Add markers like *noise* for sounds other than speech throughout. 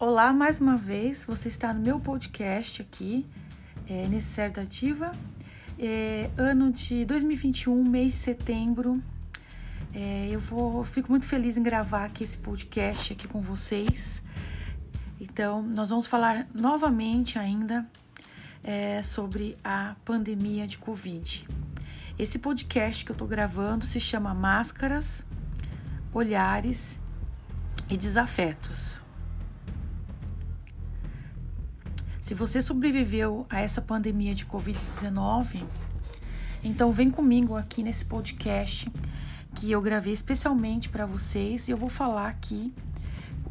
Olá, mais uma vez, você está no meu podcast aqui, é, Necessidade Ativa, é, ano de 2021, mês de setembro. É, eu vou, fico muito feliz em gravar aqui esse podcast aqui com vocês. Então, nós vamos falar novamente ainda é, sobre a pandemia de Covid. Esse podcast que eu estou gravando se chama Máscaras, Olhares e Desafetos. Se você sobreviveu a essa pandemia de Covid-19, então vem comigo aqui nesse podcast que eu gravei especialmente para vocês e eu vou falar aqui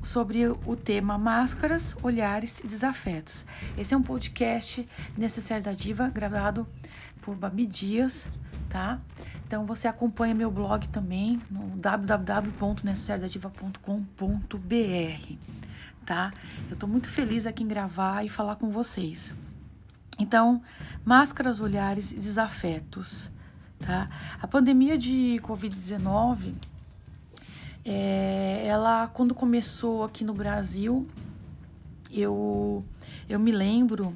sobre o tema Máscaras, Olhares e Desafetos. Esse é um podcast Necessário da Diva, gravado por Babi Dias, tá? Então você acompanha meu blog também no www.necessariodadiva.com.br tá? Eu tô muito feliz aqui em gravar e falar com vocês. Então, máscaras, olhares e desafetos, tá? A pandemia de Covid-19, é, ela, quando começou aqui no Brasil, eu, eu me lembro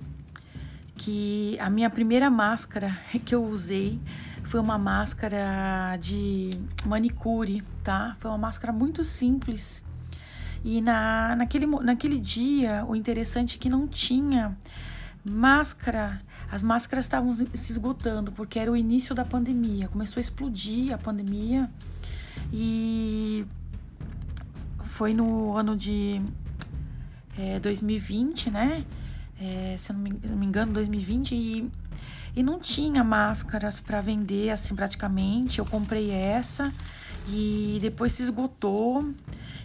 que a minha primeira máscara *laughs* que eu usei foi uma máscara de manicure, tá? Foi uma máscara muito simples e na, naquele, naquele dia, o interessante é que não tinha máscara. As máscaras estavam se esgotando, porque era o início da pandemia. Começou a explodir a pandemia. E foi no ano de é, 2020, né? É, se eu não me, engano, 2020. E, e não tinha máscaras para vender, assim, praticamente. Eu comprei essa e depois se esgotou.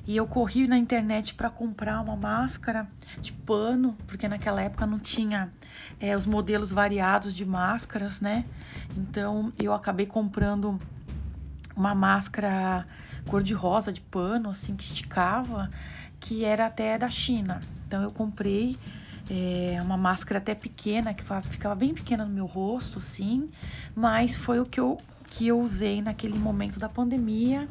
E eu corri na internet para comprar uma máscara de pano, porque naquela época não tinha é, os modelos variados de máscaras, né? Então eu acabei comprando uma máscara cor-de-rosa de pano, assim, que esticava, que era até da China. Então eu comprei é, uma máscara até pequena, que ficava bem pequena no meu rosto, sim, mas foi o que eu, que eu usei naquele momento da pandemia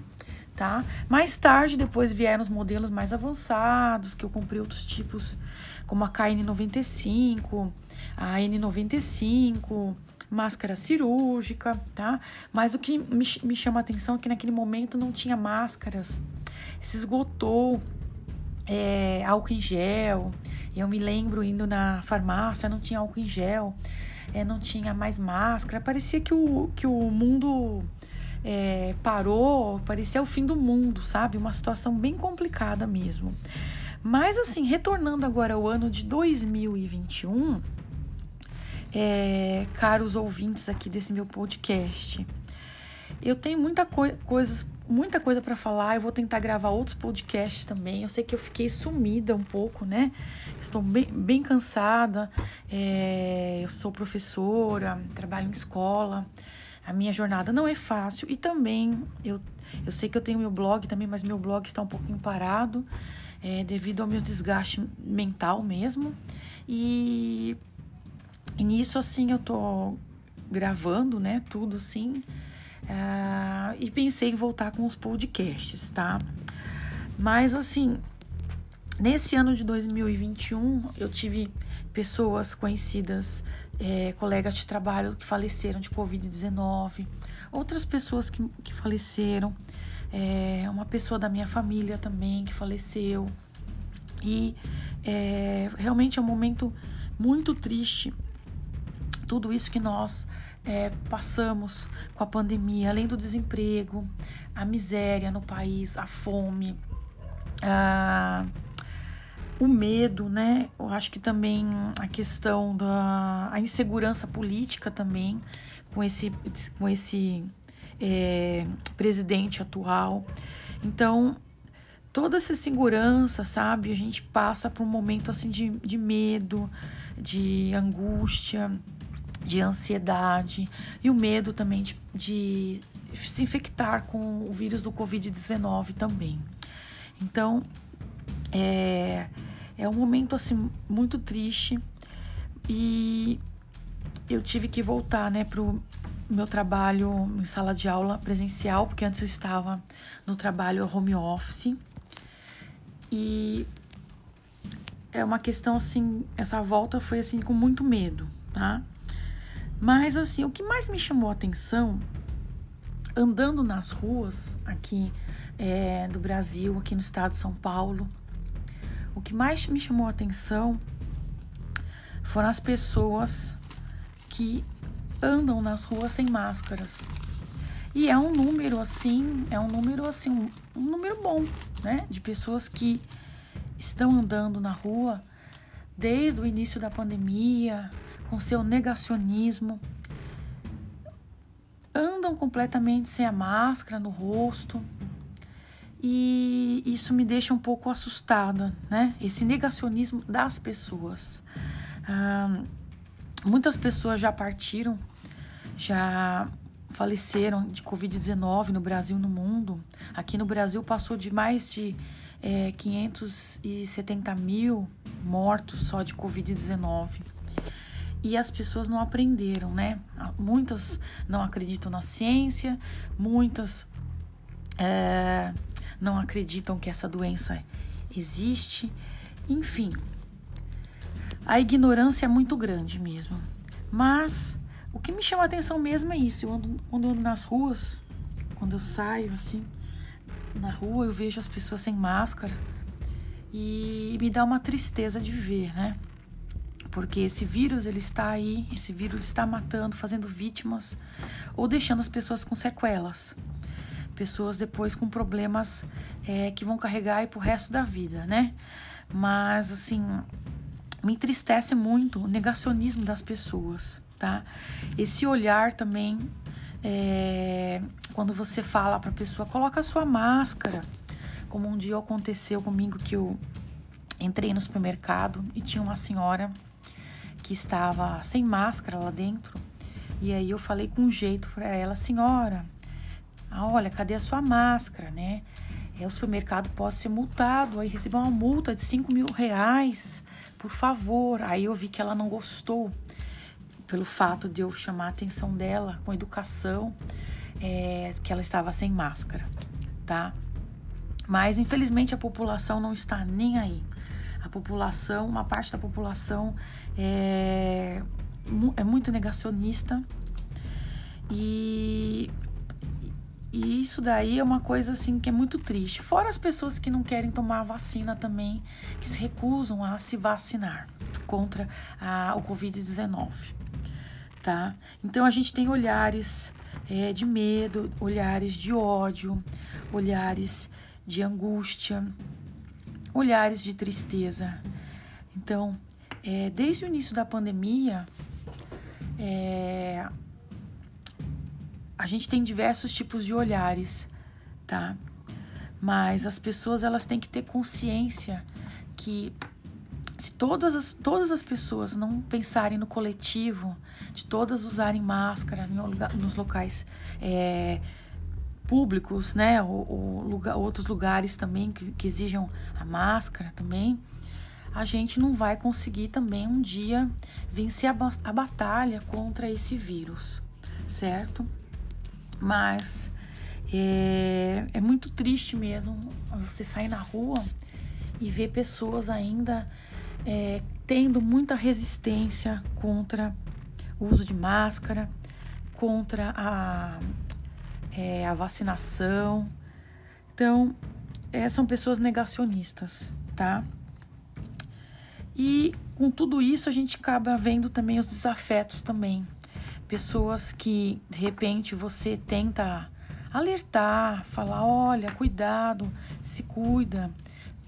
tá? Mais tarde, depois vieram os modelos mais avançados, que eu comprei outros tipos, como a KN95, a N95, máscara cirúrgica, tá? Mas o que me, me chama a atenção é que naquele momento não tinha máscaras, se esgotou é, álcool em gel. Eu me lembro indo na farmácia, não tinha álcool em gel, é, não tinha mais máscara. Parecia que o, que o mundo é, parou, parecia o fim do mundo, sabe? Uma situação bem complicada mesmo. Mas assim, retornando agora ao ano de 2021, é, caros ouvintes aqui desse meu podcast, eu tenho muita coi coisa, muita coisa para falar. Eu vou tentar gravar outros podcasts também. Eu sei que eu fiquei sumida um pouco, né? Estou bem, bem cansada. É, eu sou professora, trabalho em escola. A minha jornada não é fácil e também eu, eu sei que eu tenho meu blog também, mas meu blog está um pouquinho parado é, devido ao meu desgaste mental mesmo. E, e nisso, assim, eu tô gravando, né? Tudo assim. Uh, e pensei em voltar com os podcasts, tá? Mas assim, nesse ano de 2021, eu tive pessoas conhecidas é, colegas de trabalho que faleceram de Covid-19, outras pessoas que, que faleceram, é, uma pessoa da minha família também que faleceu. E é, realmente é um momento muito triste. Tudo isso que nós é, passamos com a pandemia, além do desemprego, a miséria no país, a fome, a o medo, né? Eu acho que também a questão da a insegurança política também com esse, com esse é, presidente atual. Então, toda essa segurança, sabe? A gente passa por um momento assim de, de medo, de angústia, de ansiedade e o medo também de, de se infectar com o vírus do Covid-19 também. Então, é, é um momento assim muito triste e eu tive que voltar, né, pro meu trabalho em sala de aula presencial, porque antes eu estava no trabalho home office. E é uma questão assim, essa volta foi assim com muito medo, tá? Mas assim, o que mais me chamou a atenção andando nas ruas aqui é, do Brasil, aqui no estado de São Paulo, o que mais me chamou a atenção foram as pessoas que andam nas ruas sem máscaras. E é um número assim, é um número assim, um, um número bom, né? De pessoas que estão andando na rua desde o início da pandemia, com seu negacionismo, andam completamente sem a máscara no rosto. E isso me deixa um pouco assustada, né? Esse negacionismo das pessoas. Muitas pessoas já partiram, já faleceram de Covid-19 no Brasil e no mundo. Aqui no Brasil passou de mais de é, 570 mil mortos só de Covid-19. E as pessoas não aprenderam, né? Muitas não acreditam na ciência, muitas é, não acreditam que essa doença existe. Enfim, a ignorância é muito grande mesmo. Mas o que me chama a atenção mesmo é isso. Eu ando, quando eu ando nas ruas, quando eu saio assim, na rua, eu vejo as pessoas sem máscara e me dá uma tristeza de ver, né? Porque esse vírus ele está aí, esse vírus está matando, fazendo vítimas ou deixando as pessoas com sequelas. Pessoas depois com problemas é, que vão carregar aí pro resto da vida, né? Mas assim, me entristece muito o negacionismo das pessoas, tá? Esse olhar também é, quando você fala para a pessoa, coloca a sua máscara. Como um dia aconteceu comigo que eu entrei no supermercado e tinha uma senhora que estava sem máscara lá dentro. E aí eu falei com jeito para ela, senhora, ah, olha, cadê a sua máscara, né? É, o supermercado pode ser multado, aí receber uma multa de 5 mil reais, por favor. Aí eu vi que ela não gostou pelo fato de eu chamar a atenção dela com educação é, que ela estava sem máscara, tá? Mas infelizmente a população não está nem aí. A população, uma parte da população é, é muito negacionista e, e isso daí é uma coisa assim que é muito triste. Fora as pessoas que não querem tomar a vacina também, que se recusam a se vacinar contra a, o Covid-19, tá? Então a gente tem olhares é, de medo, olhares de ódio, olhares de angústia, olhares de tristeza. Então, é, desde o início da pandemia, é, a gente tem diversos tipos de olhares, tá? Mas as pessoas elas têm que ter consciência que se todas as, todas as pessoas não pensarem no coletivo, de todas usarem máscara nos locais é, públicos, né, ou, ou lugar, outros lugares também que, que exijam a máscara também, a gente não vai conseguir também um dia vencer a, a batalha contra esse vírus, certo? Mas é, é muito triste mesmo você sair na rua e ver pessoas ainda é, tendo muita resistência contra o uso de máscara, contra a, é, a vacinação. Então, é, são pessoas negacionistas, tá? E com tudo isso a gente acaba vendo também os desafetos também. Pessoas que de repente você tenta alertar, falar, olha, cuidado, se cuida,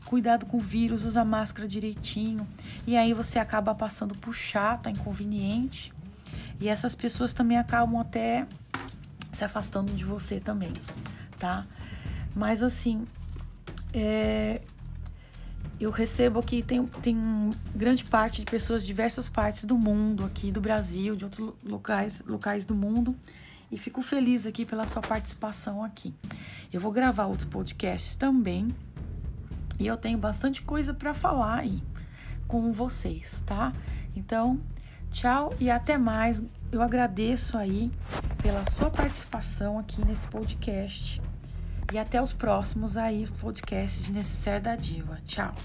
cuidado com o vírus, usa máscara direitinho. E aí você acaba passando por chata, inconveniente. E essas pessoas também acabam até se afastando de você também, tá? Mas assim, é, eu recebo aqui, tem, tem grande parte de pessoas de diversas partes do mundo, aqui do Brasil, de outros locais, locais do mundo, e fico feliz aqui pela sua participação aqui. Eu vou gravar outros podcasts também, e eu tenho bastante coisa para falar aí com vocês, tá? Então, tchau e até mais. Eu agradeço aí pela sua participação aqui nesse podcast. E até os próximos aí podcasts de Necessário da Diva. Tchau.